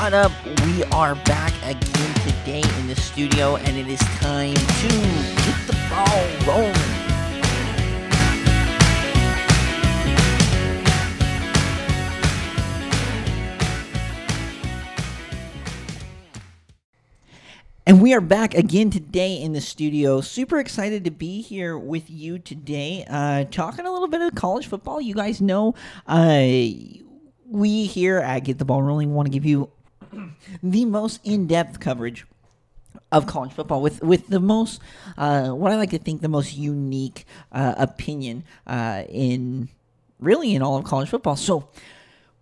What up? We are back again today in the studio, and it is time to get the ball rolling. And we are back again today in the studio. Super excited to be here with you today, uh, talking a little bit of college football. You guys know uh, we here at Get the Ball Rolling want to give you the most in-depth coverage of college football with with the most uh, what I like to think the most unique uh, opinion uh, in really in all of college football. So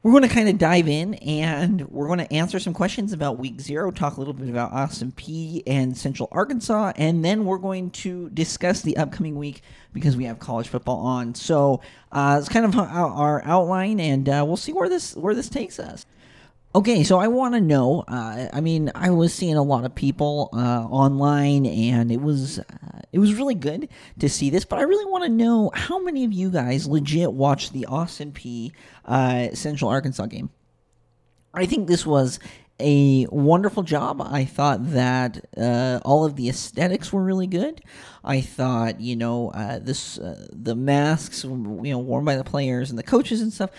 we're going to kind of dive in and we're going to answer some questions about week zero, talk a little bit about Austin Peay and Central Arkansas, and then we're going to discuss the upcoming week because we have college football on. So uh, it's kind of our outline, and uh, we'll see where this where this takes us. Okay, so I want to know. Uh, I mean, I was seeing a lot of people uh, online, and it was uh, it was really good to see this. But I really want to know how many of you guys legit watched the Austin Peay uh, Central Arkansas game. I think this was a wonderful job. I thought that uh, all of the aesthetics were really good. I thought, you know, uh, this uh, the masks, you know, worn by the players and the coaches and stuff.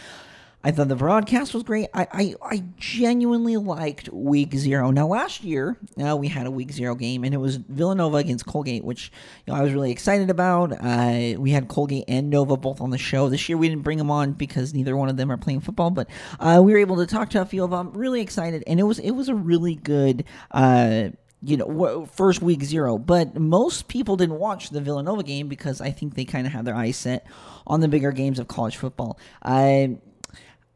I thought the broadcast was great. I, I, I genuinely liked week zero. Now, last year, uh, we had a week zero game, and it was Villanova against Colgate, which you know, I was really excited about. Uh, we had Colgate and Nova both on the show. This year, we didn't bring them on because neither one of them are playing football, but uh, we were able to talk to a few of them. Really excited, and it was it was a really good uh, you know, first week zero. But most people didn't watch the Villanova game because I think they kind of had their eyes set on the bigger games of college football. Uh,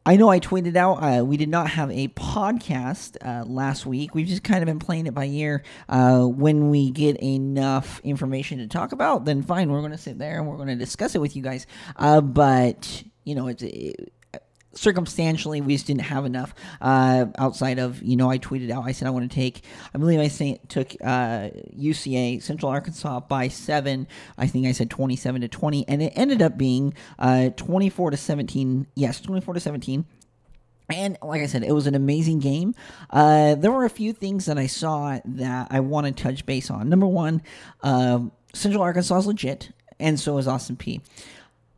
I know I tweeted out uh, we did not have a podcast uh, last week. We've just kind of been playing it by ear. Uh, when we get enough information to talk about, then fine, we're going to sit there and we're going to discuss it with you guys. Uh, but you know, it's it, circumstantially we just didn't have enough uh, outside of you know i tweeted out i said i want to take i believe i say, took uh, uca central arkansas by seven i think i said 27 to 20 and it ended up being uh, 24 to 17 yes 24 to 17 and like I said, it was an amazing game. Uh, there were a few things that I saw that I want to touch base on. Number one, uh, Central Arkansas is legit, and so is Austin Peay.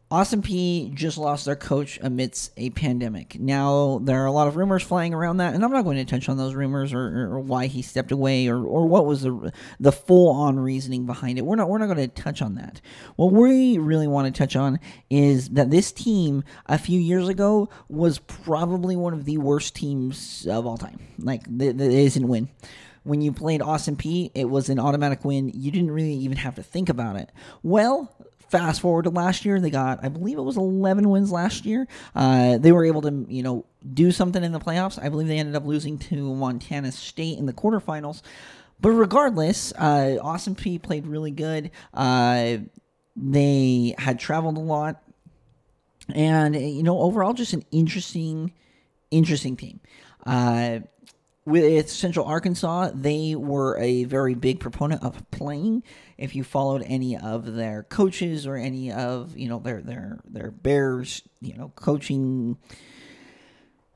Austin Peay just lost their coach amidst a pandemic. Now, there are a lot of rumors flying around that, and I'm not going to touch on those rumors or, or why he stepped away or, or what was the, the full on reasoning behind it. We're not, we're not going to touch on that. What we really want to touch on is that this team a few years ago was probably one of the worst teams of all time. Like, that isn't win when you played Austin Peay, it was an automatic win. You didn't really even have to think about it. Well, fast forward to last year, they got, I believe it was 11 wins last year. Uh, they were able to, you know, do something in the playoffs. I believe they ended up losing to Montana State in the quarterfinals. But regardless, uh, Austin Peay played really good. Uh, they had traveled a lot. And, you know, overall, just an interesting, interesting team. Uh, with Central Arkansas, they were a very big proponent of playing. If you followed any of their coaches or any of you know their their their Bears, you know, coaching,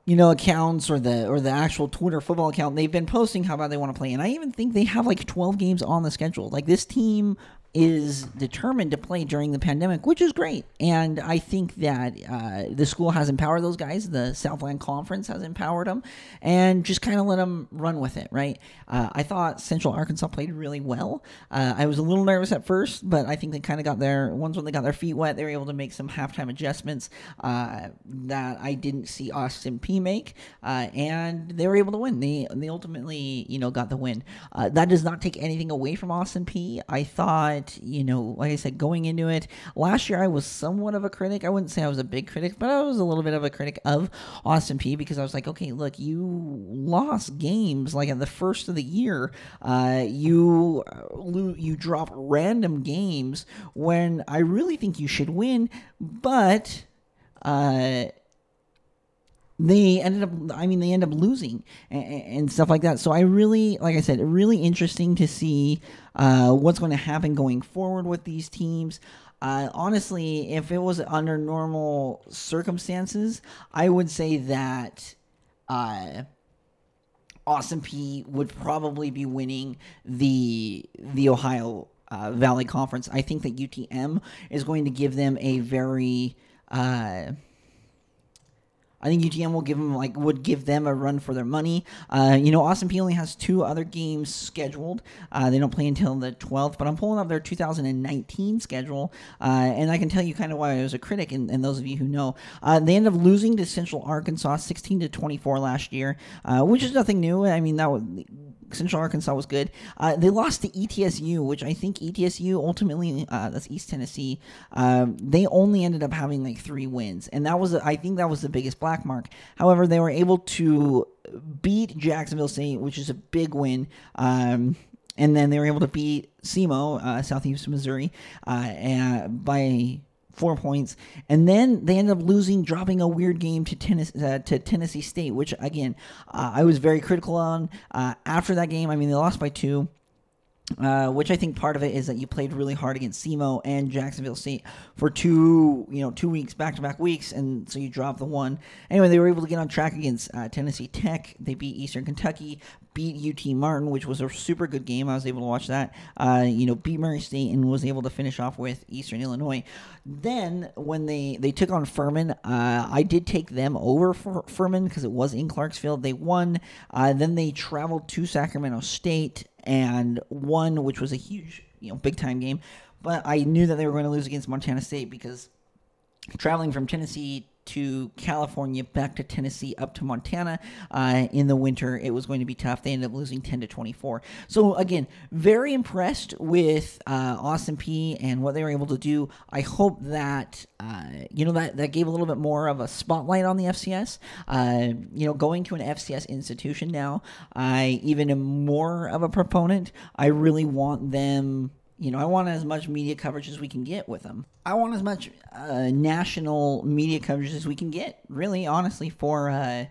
you know, accounts or the or the actual Twitter football account, they've been posting how bad they want to play. And I even think they have like twelve games on the schedule. Like this team is determined to play during the pandemic, which is great. And I think that uh, the school has empowered those guys. The Southland Conference has empowered them, and just kind of let them run with it, right? Uh, I thought Central Arkansas played really well. Uh, I was a little nervous at first, but I think they kind of got their once when they got their feet wet, they were able to make some halftime adjustments uh, that I didn't see Austin Peay make, uh, and they were able to win. They they ultimately you know got the win. Uh, that does not take anything away from Austin Peay. I thought you know, like I said, going into it, last year I was somewhat of a critic. I wouldn't say I was a big critic, but I was a little bit of a critic of Austin Peay because I was like, okay, look, you lost games like in the first of the year. Uh, you uh, you drop random games when I really think you should win, but. Uh, they ended up i mean they end up losing and, and, stuff like that so i really like i said really interesting to see uh, what's going to happen going forward with these teams uh, honestly if it was under normal circumstances i would say that uh, Peay would probably be winning the the Ohio uh, Valley Conference. I think that UTM is going to give them a very uh, I think UTM will give them like would give them a run for their money. Uh, you know, Austin Peay only has two other games scheduled. Uh, they don't play until the 12th, but I'm pulling up their 2019 schedule, uh, and I can tell you kind of why I was a critic. And, and those of you who know, uh, they ended up losing to Central Arkansas 16 to 24 last year, uh, which is nothing new. I mean, that was Central Arkansas was good. Uh, they lost to ETSU, which I think ETSU ultimately uh, that's East Tennessee. Um, they only ended up having like three wins, and that was I think that was the biggest black mark. However, they were able to beat Jacksonville State, which is a big win. Um, and then they were able to beat SEMO, uh, Southeast Missouri, uh, by four points, and then they ended up losing, dropping a weird game to Tennessee, uh, to Tennessee State, which again uh, I was very critical on. Uh, after that game, I mean they lost by two. Uh, which I think part of it is that you played really hard against SEMO and Jacksonville State for two, you know, two weeks back to back weeks, and so you dropped the one. Anyway, they were able to get on track against uh, Tennessee Tech. They beat Eastern Kentucky, beat UT Martin, which was a super good game. I was able to watch that. Uh, you know, beat Murray State and was able to finish off with Eastern Illinois. Then when they they took on Furman, uh, I did take them over for Furman because it was in Clarksville. They won. Uh, then they traveled to Sacramento State and one which was a huge, you know, big time game. But I knew that they were going to lose against Montana State because traveling from Tennessee to California, back to Tennessee, up to Montana uh, in the winter. It was going to be tough. They ended up losing 10 to 24. So, again, very impressed with uh, Austin Peay and what they were able to do. I hope that, uh, you know, that, that gave a little bit more of a spotlight on the FCS. Uh, you know, going to an FCS institution now, I even am more of a proponent. I really want them you know, I want as much media coverage as we can get with them. I want as much uh, national media coverage as we can get, really, honestly, for uh,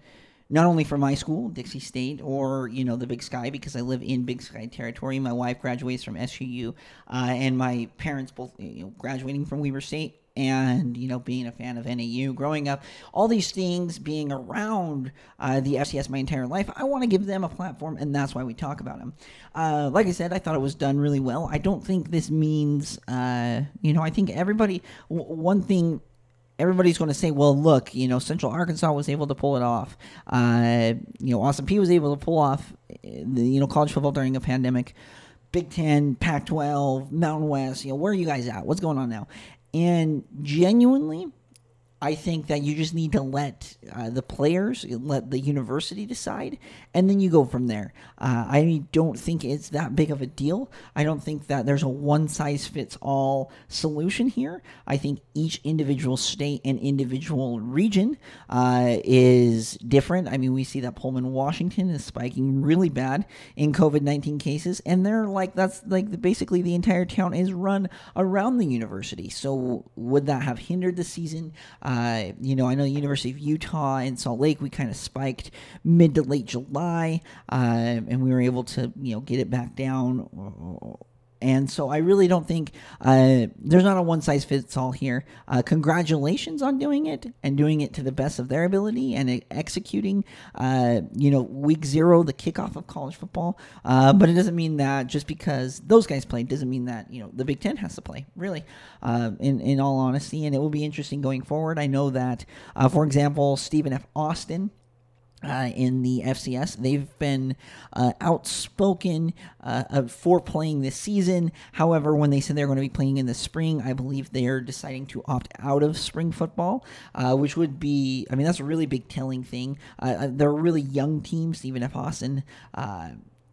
not only for my school, Dixie State, or, you know, the Big Sky, because I live in Big Sky territory. My wife graduates from SUU, uh, and my parents both you know, graduating from Weber State and you know being a fan of NAU growing up all these things being around uh, the FCS my entire life I want to give them a platform and that's why we talk about them uh, like I said I thought it was done really well I don't think this means uh, you know I think everybody w- one thing everybody's going to say, well, look, you know, Central Arkansas was able to pull it off. Uh, you know, Austin Peay was able to pull off, uh, the, you know, college football during a pandemic. Big Ten, Pac 12, Mountain West, you know, where are you guys at? What's going on now? And genuinely, I think that you just need to let uh, the players, let the university decide, and then you go from there. Uh, I don't think it's that big of a deal. I don't think that there's a one size fits all solution here. I think each individual state and individual region uh, is different. I mean, we see that Pullman, Washington is spiking really bad in COVID 19 cases, and they're like, that's like basically the entire town is run around the university. So, would that have hindered the season? Uh, you know, I know the University of Utah and Salt Lake, we kind of spiked mid to late July, uh, and we were able to, you know, get it back down and so I really don't think uh, there's not a one size fits all here. Uh, congratulations on doing it and doing it to the best of their ability and executing, uh, you know, week zero, the kickoff of college football. Uh, but it doesn't mean that just because those guys played doesn't mean that, you know, the Big Ten has to play, really, uh, in, in all honesty. And it will be interesting going forward. I know that, uh, for example, Stephen F. Austin uh, in the FCS. They've been uh, outspoken uh, for playing this season. However, when they said they're going to be playing in the spring, I believe they're deciding to opt out of spring football, uh, which would be, I mean, that's a really big telling thing. Uh, they're a really young team. Stephen F. Austin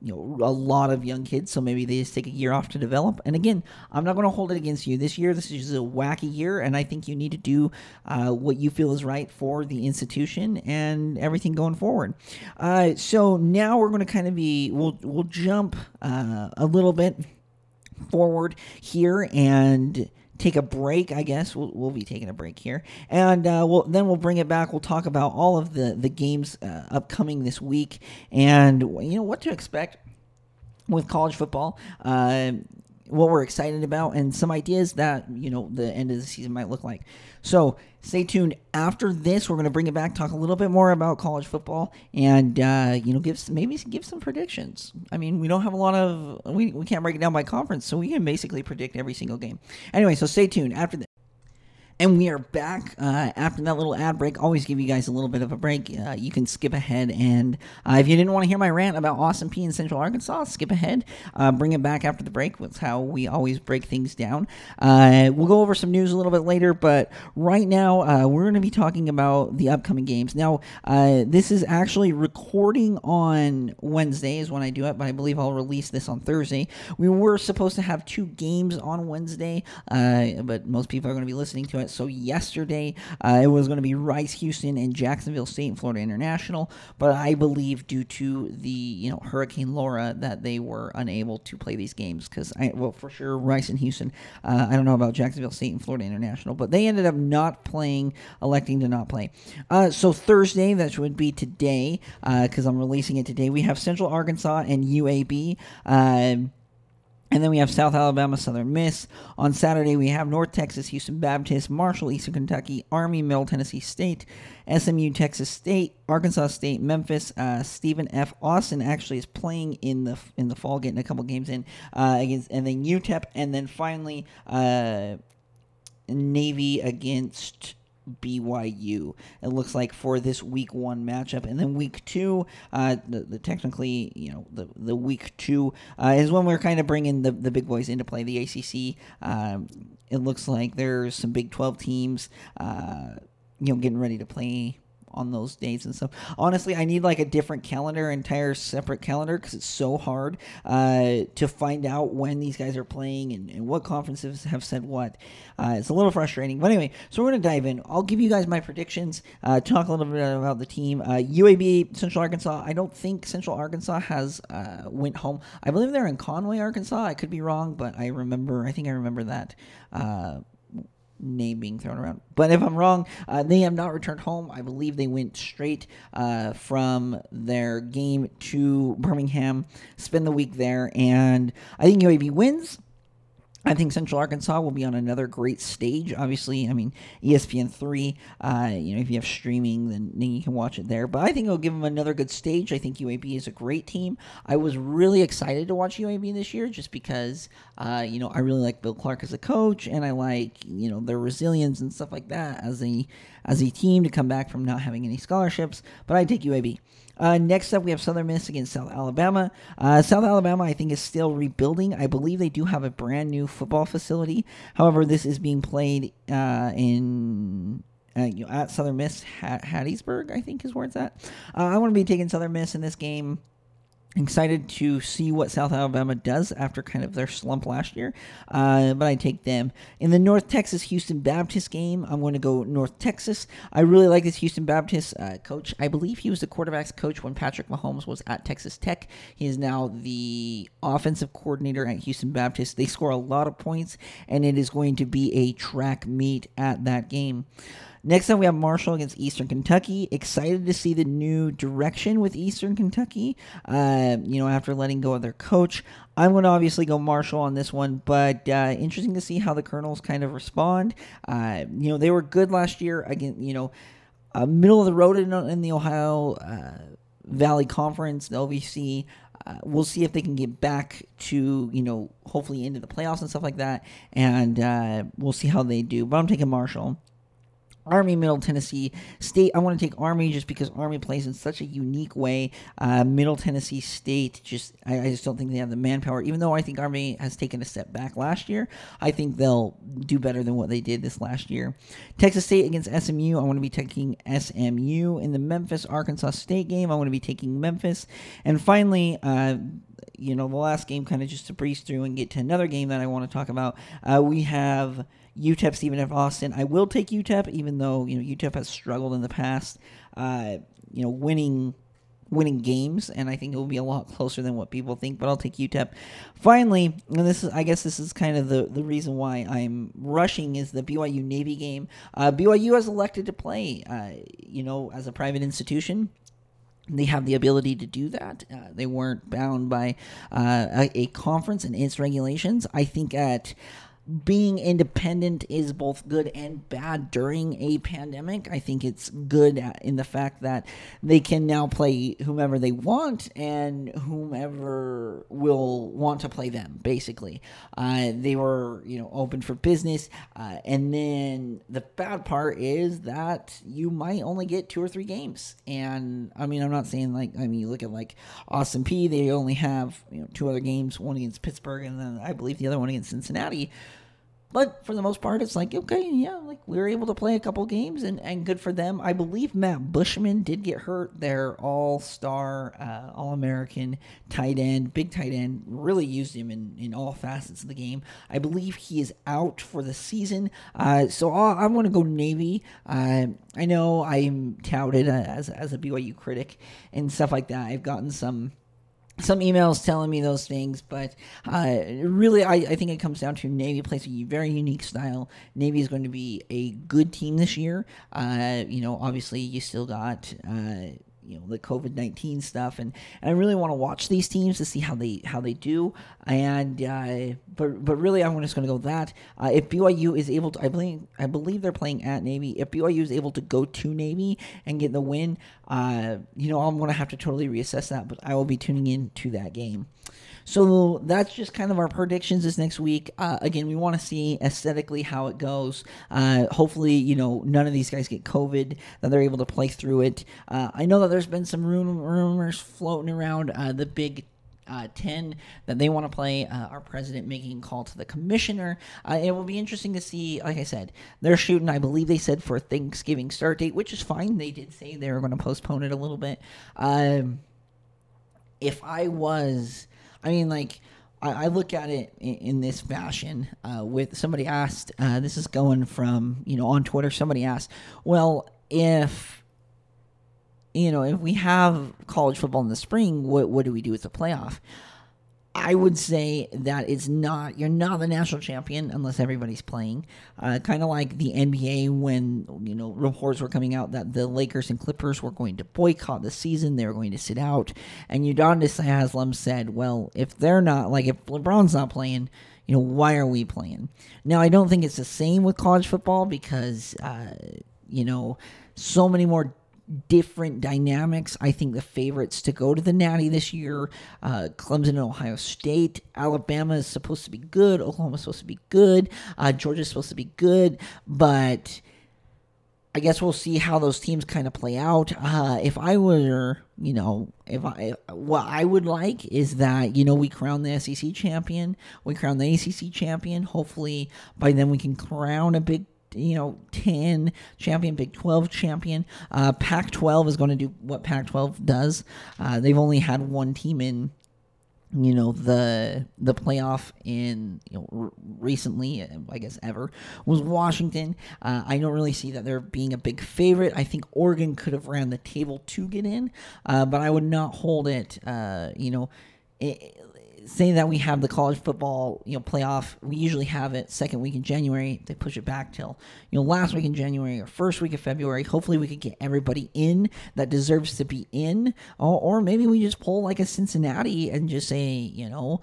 you know a lot of young kids so maybe they just take a year off to develop. And again i'm not going to hold it against you. This year this is just a wacky year and i think you need to do uh, what you feel is right for the institution and everything going forward. Uh, so now we're going to kind of be we'll we'll jump uh, a little bit forward here and take a break. I guess we'll, we'll be taking a break here, and uh, we'll then we'll bring it back. We'll talk about all of the the games uh, upcoming this week, and you know what to expect with college football. Uh, what we're excited about, and some ideas that you know the end of the season might look like. So stay tuned. After this, we're going to bring it back, talk a little bit more about college football, and uh, you know, give maybe give some predictions. I mean, we don't have a lot of we, we can't break it down by conference, so we can basically predict every single game. Anyway, so stay tuned. After this. And we are back uh, after that little ad break. Always give you guys a little bit of a break. Uh, you can skip ahead, and uh, if you didn't want to hear my rant about Austin Peay in Central Arkansas, skip ahead. Uh, bring it back after the break. That's how we always break things down. Uh, we'll go over some news a little bit later, but right now uh, we're going to be talking about the upcoming games. Now, this is actually recording on Wednesday is when I do it, but I believe I'll release this on Thursday. We were supposed to have two games on Wednesday, but most people are going to be listening to it so yesterday uh, it was going to be Rice, Houston, and Jacksonville State and Florida International, but I believe due to the you know Hurricane Laura that they were unable to play these games because I well for sure Rice and Houston. Uh, I don't know about Jacksonville State and Florida International, but they ended up not playing, electing to not play. Uh, so Thursday, that would be today, because uh, I'm releasing it today. We have Central Arkansas and UAB. And then we have South Alabama, Southern Miss. On Saturday, we have North Texas, Houston Baptist, Marshall, Eastern Kentucky, Army, Middle Tennessee State, SMU, Texas State, Arkansas State, Memphis. Uh, Stephen F. Austin actually is playing in the in the fall, getting a couple games in uh, against, and then UTEP, and then finally uh, Navy against BYU. It looks like for this week one matchup, and then week two, uh, the, the technically, you know, the the week two uh, is when we're kind of bringing the the big boys into play. The ACC. Um, it looks like there's some Big Twelve teams, uh, you know, getting ready to play on those days and stuff. Honestly, I need like a different calendar, entire separate calendar, because it's so hard uh, to find out when these guys are playing and, and what conferences have said what. Uh, it's a little frustrating. But anyway, so we're to dive in. I'll give you guys my predictions, uh, talk a little bit about the team. UAB, uh, Central Arkansas. I don't think Central Arkansas has uh, went home. I believe they're in Conway, Arkansas. I could be wrong, but I remember, I think I remember that uh, name being thrown around. But if I'm wrong, uh, they have not returned home. I believe they went straight uh, from their game to Birmingham, spend the week there, and I think UAB wins. I think Central Arkansas will be on another great stage. Obviously, I mean ESPN three. Uh, you know, if you have streaming, then, then you can watch it there. But I think it'll give them another good stage. I think UAB is a great team. I was really excited to watch UAB this year, just because uh, you know I really like Bill Clark as a coach, and I like you know their resilience and stuff like that as a as a team to come back from not having any scholarships. But I take UAB. Uh, next up, we have Southern Miss against South Alabama. Uh, South Alabama, I think, is still rebuilding. I believe they do have a brand new football facility. However, this is being played uh, in uh, you know, at Southern Miss, Hattiesburg, I think is where it's at. Uh, I want to be taking Southern Miss in this game excited to see what South Alabama does after kind of their slump last year, uh, but I take them. In the North Texas Houston Baptist game, I'm going to go North Texas. I really like this Houston Baptist uh, coach. I believe he was the quarterback's coach when Patrick Mahomes was at Texas Tech. He is now the offensive coordinator at Houston Baptist. They score a lot of points, and it is going to be a track meet at that game. Next time we have Marshall against Eastern Kentucky. Excited to see the new direction with Eastern Kentucky. Uh, you know, after letting go of their coach, I'm going to obviously go Marshall on this one, but uh, interesting to see how the Colonels kind of respond. Uh, you know, they were good last year. Again, you know, uh, middle of the road in, in the Ohio uh, Valley Conference, the OVC. Uh, we'll see if they can get back to you know hopefully into the playoffs and stuff like that, and uh, we'll see how they do. But I'm taking Marshall. Army, Middle Tennessee State. I want to take Army just because Army plays in such a unique way. Uh, Middle Tennessee State, just I, I, just don't think they have the manpower. Even though I think Army has taken a step back last year, I think they'll do better than what they did this last year. Texas State against SMU. I want to be taking SMU in the Memphis Arkansas State game. I want to be taking Memphis, and finally. Uh, you know, the last game, kind of just to breeze through and get to another game that I want to talk about. Uh, we have UTEP Stephen F. Austin. I will take UTEP, even though you know UTEP has struggled in the past. Uh, you know, winning winning games, and I think it will be a lot closer than what people think. But I'll take UTEP. Finally, and this is I guess this is kind of the the reason why I'm rushing is the BYU Navy game. Uh, BYU has elected to play, uh, you know, as a private institution. they have the ability to do that. Uh, they weren't bound by uh, a, a, conference and its regulations. I think at being independent is both good and bad during a pandemic. I think it's good in the fact that they can now play whomever they want and whomever will want to play them. Basically, uh, they were you know open for business, uh, and then the bad part is that you might only get two or three games. And I mean, I'm not saying like I mean, you look at like Austin Peay, They only have you know two other games, one against Pittsburgh, and then I believe the other one against Cincinnati but for the most part, it's like, okay, yeah, like we were able to play a couple games and, and good for them. I believe Matt Bushman did get hurt. Their all star, uh, all American tight end, big tight end, really used him in, in all facets of the game. I believe he is out for the season. Uh, so i going to go Navy. Uh, I know I'm touted as, as a BYU critic and stuff like that. I've gotten some some emails telling me those things, but uh, really, I, I, think it comes down to Navy plays a very unique style. Navy is going to be a good team this year. Uh, you know, obviously, you still got. Uh, you know the COVID nineteen stuff, and, and I really want to watch these teams to see how they how they do. And uh, but but really, I'm just going to go that uh, if BYU is able to, I believe I believe they're playing at Navy. If BYU is able to go to Navy and get the win, uh, you know I'm going to have to totally reassess that. But I will be tuning in to that game. So that's just kind of our predictions this next week. Uh, again, we want to see aesthetically how it goes. Uh, hopefully, you know, none of these guys get COVID, that they're able to play through it. Uh, I know that there's been some rumors floating around uh, the big uh, 10 that they want to play. Uh, our president making a call to the commissioner. Uh, it will be interesting to see. Like I said, they're shooting, I believe they said, for Thanksgiving start date, which is fine. They did say they were going to postpone it a little bit. Um, if I was I mean, like, I, I look at it in, in this fashion. Uh, with somebody asked, uh, this is going from you know on Twitter. Somebody asked, well, if you know if we have college football in the spring, what what do we do with the playoff? I would say that it's not you're not the national champion unless everybody's playing. Uh, kind of like the NBA when you know reports were coming out that the Lakers and Clippers were going to boycott the season, they were going to sit out, and Udonis Haslem said, "Well, if they're not like if LeBron's not playing." You know why are we playing? Now I don't think it's the same with college football because uh, you know so many more different dynamics. I think the favorites to go to the Natty this year, uh, Clemson and Ohio State. Alabama is supposed to be good. Oklahoma is supposed to be good. Uh, Georgia is supposed to be good. But I guess we'll see how those teams kind of play out. Uh, if I were, you know, if I, what I would like is that, you know, we crown the SEC champion, we crown the ACC champion. Hopefully by then we can crown a big you know, 10 champion, Big 12 champion. Uh, Pac 12 is going to do what Pac 12 does. Uh, they've only had one team in you know the the playoff in you know r- recently i guess ever was washington uh, i don't really see that they're being a big favorite i think oregon could have ran the table to get in uh, but i would not hold it uh, you know it, saying that we have the college football, you know, playoff. We usually have it second week in January. They push it back till you know last week in January or first week of February. Hopefully, we could get everybody in that deserves to be in, or, or maybe we just pull like a Cincinnati and just say, you know,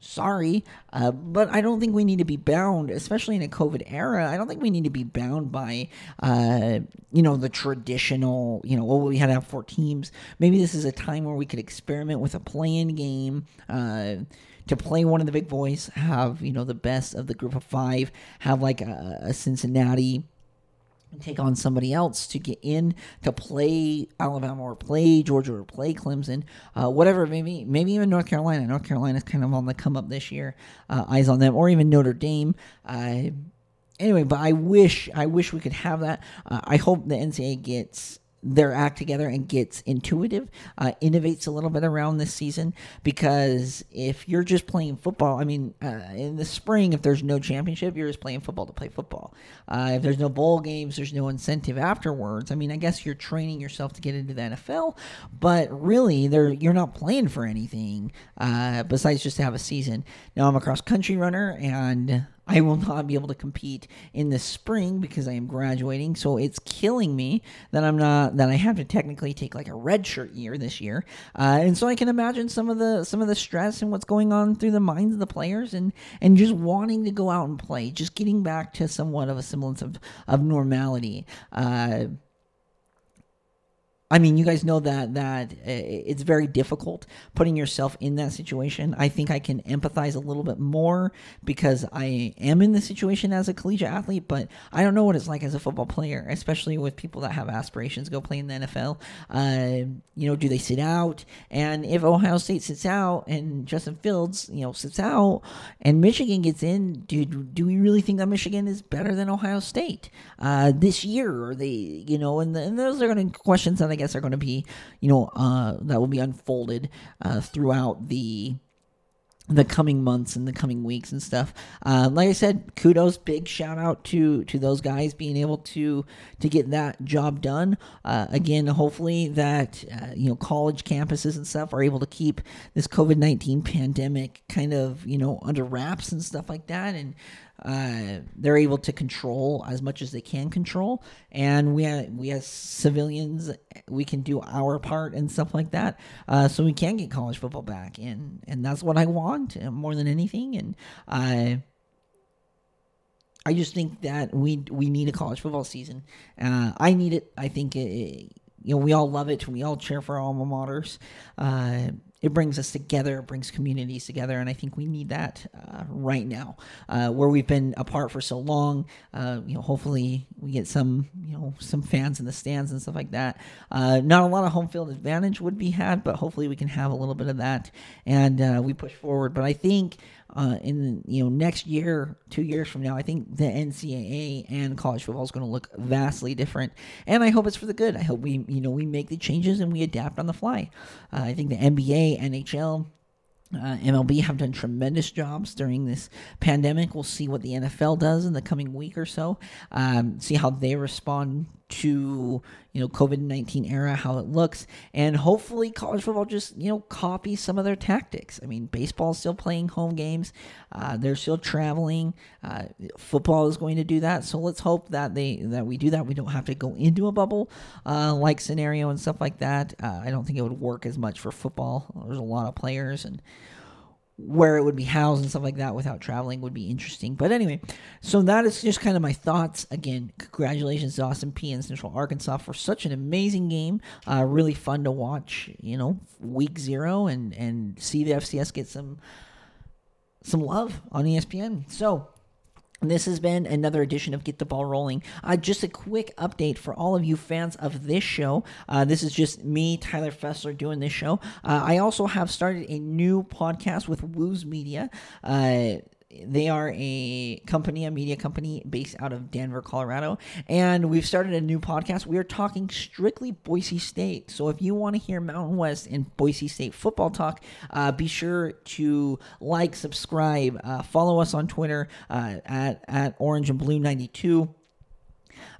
sorry, uh, but I don't think we need to be bound, especially in a COVID era. I don't think we need to be bound by, uh, you know, the traditional, you know, well, we had to have four teams. Maybe this is a time where we could experiment with a playing game. Uh, to play one of the big boys, have you know the best of the group of five, have like a, a Cincinnati take on somebody else to get in to play Alabama or play Georgia or play Clemson, uh, whatever, maybe maybe even North Carolina. North Carolina is kind of on the come up this year. Uh, eyes on them, or even Notre Dame. Uh, anyway, but I wish I wish we could have that. Uh, I hope the NCAA gets their act together and gets intuitive, uh, innovates a little bit around this season. Because if you're just playing football, I mean, uh, in the spring, if there's no championship, you're just playing football to play football. Uh, if there's no bowl games, there's no incentive afterwards. I mean, I guess you're training yourself to get into the NFL, but really, there you're not playing for anything uh, besides just to have a season. Now, I'm a cross country runner, and I will not be able to compete in the spring because I am graduating. So it's killing me that I'm not that I have to technically take like a red shirt year this year. Uh, and so I can imagine some of the some of the stress and what's going on through the minds of the players and and just wanting to go out and play, just getting back to somewhat of a semblance of of normality. Uh, I mean, you guys know that that uh, it's very difficult putting yourself in that situation. I think I can empathize a little bit more because I am in the situation as a collegiate athlete, but I don't know what it's like as a football player, especially with people that have aspirations to go play in the NFL. Uh, you know, do they sit out? And if Ohio State sits out and Justin Fields, you know, sits out and Michigan gets in, do do we really think that Michigan is better than Ohio State uh, this year? Or they, you know, and, the, and those are going to questions that I guess are going to be, you know, uh, that will be unfolded uh, throughout the the coming months and the coming weeks and stuff. Uh, like I said, kudos, big shout out to to those guys being able to to get that job done. Uh, again, hopefully that uh, you know college campuses and stuff are able to keep this COVID nineteen pandemic kind of you know under wraps and stuff like that, and uh, they're able to control as much as they can control, and we we as civilians we can do our part and stuff like that, uh, so we can get college football back, and and that's what I want uh, more than anything, and I. I just think that we we need a college football season. Uh, I need it. I think it, you know we all love it. We all cheer for our alma maters. It brings us together, it brings communities together, and I think we need that uh, right now, uh, where we've been apart for so long. Uh, you know, hopefully we get some, you know, some fans in the stands and stuff like that. Uh, not a lot of home field advantage would be had, but hopefully we can have a little bit of that, and uh, we push forward. But I think uh, in you know next year, two years from now, I think the NCAA and college football is going to look vastly different, and I hope it's for the good. I hope we you know we make the changes and we adapt on the fly. Uh, I think the NBA, NHL. Uh, MLB have done tremendous jobs during this pandemic. We'll see what the NFL does in the coming week or so. Um, see how they respond to you know COVID nineteen era, how it looks, and hopefully college football just you know copy some of their tactics. I mean, baseball is still playing home games, uh, they're still traveling. Uh, football is going to do that, so let's hope that they that we do that. We don't have to go into a bubble uh, like scenario and stuff like that. Uh, I don't think it would work as much for football. There's a lot of players and where it would be housed and stuff like that without traveling would be interesting. But anyway, so that is just kind of my thoughts. Again, congratulations to Austin Peay and Central Arkansas for such an amazing game. Uh, really fun to watch. You know, week zero and and see the FCS get some some love on ESPN. So this has been another edition of Get the Ball Rolling. Uh, just a quick update for all of you fans of this show. Uh, this is just me, Tyler Fessler, doing this show. Uh, I also have started a new podcast with Woos Media. They are a company, a media company based out of Denver, Colorado, and we've started a new podcast. We are talking strictly Boise State. So if you want to hear Mountain West and Boise State football talk, uh, be sure to like, subscribe, uh, follow us on Twitter uh, at at Orange and Blue ninety two.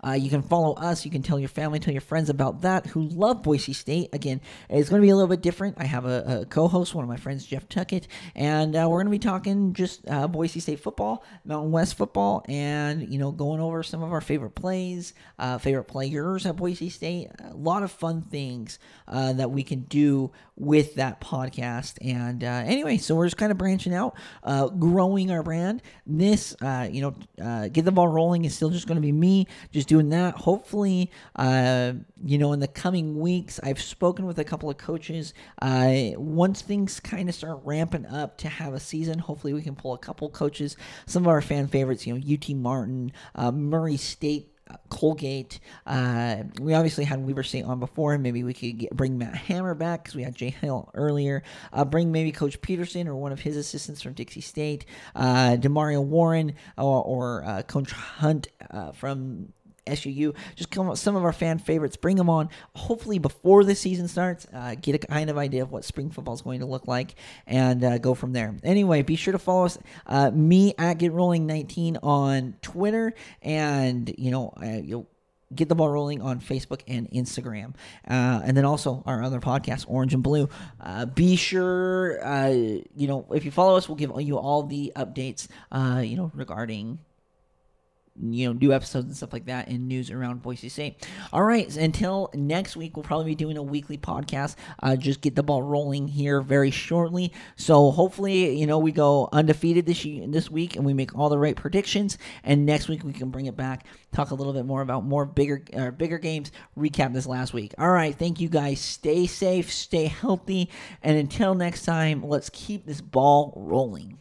Uh, you can follow us. You can tell your family, tell your friends about that who love Boise State. Again, it's going to be a little bit different. I have a, a co-host, one of my friends, Jeff Tuckett, and uh, we're going to be talking just uh, Boise State football, Mountain West football, and you know, going over some of our favorite plays, uh, favorite players at Boise State. A lot of fun things uh, that we can do with that podcast. And uh, anyway, so we're just kind of branching out, growing our brand. This, you know, get the ball rolling is still just going to be me just doing that. Hopefully, uh, you know, in the coming weeks, I've spoken with a couple of coaches. Uh, once things kind of start ramping up to have a season, hopefully we can pull a couple coaches, some of our fan favorites, you know, UT Martin, uh, Murray State Colgate. Uh, we obviously had Weber State on before. Maybe we could get, bring Matt Hammer back because we had Jay Hill earlier. Uh, bring maybe Coach Peterson or one of his assistants from Dixie State. Uh, Demario Warren or, or uh, Coach Hunt uh, from SUU. Just come up some of our fan favorites, bring them on. Hopefully before the season starts, uh, get a kind of idea of what spring football is going to look like, and uh, go from there. Anyway, be sure to follow us, uh, me at Get Rolling 19 on Twitter, and you know, uh, you get the ball rolling on Facebook and Instagram, uh, and then also our other podcast, Orange and Blue. Uh, be sure, uh, you know, if you follow us, we'll give you all the updates, uh, you know, regarding you know new episodes and stuff like that and news around Boise State. All right, until next week, we'll probably be doing a weekly podcast. Uh, just get the ball rolling here very shortly. So hopefully, you know, we go undefeated this this week and we make all the right predictions. And next week we can bring it back, talk a little bit more about more bigger uh, bigger games, recap this last week. All right, thank you guys. Stay safe, stay healthy, and until next time, let's keep this ball rolling.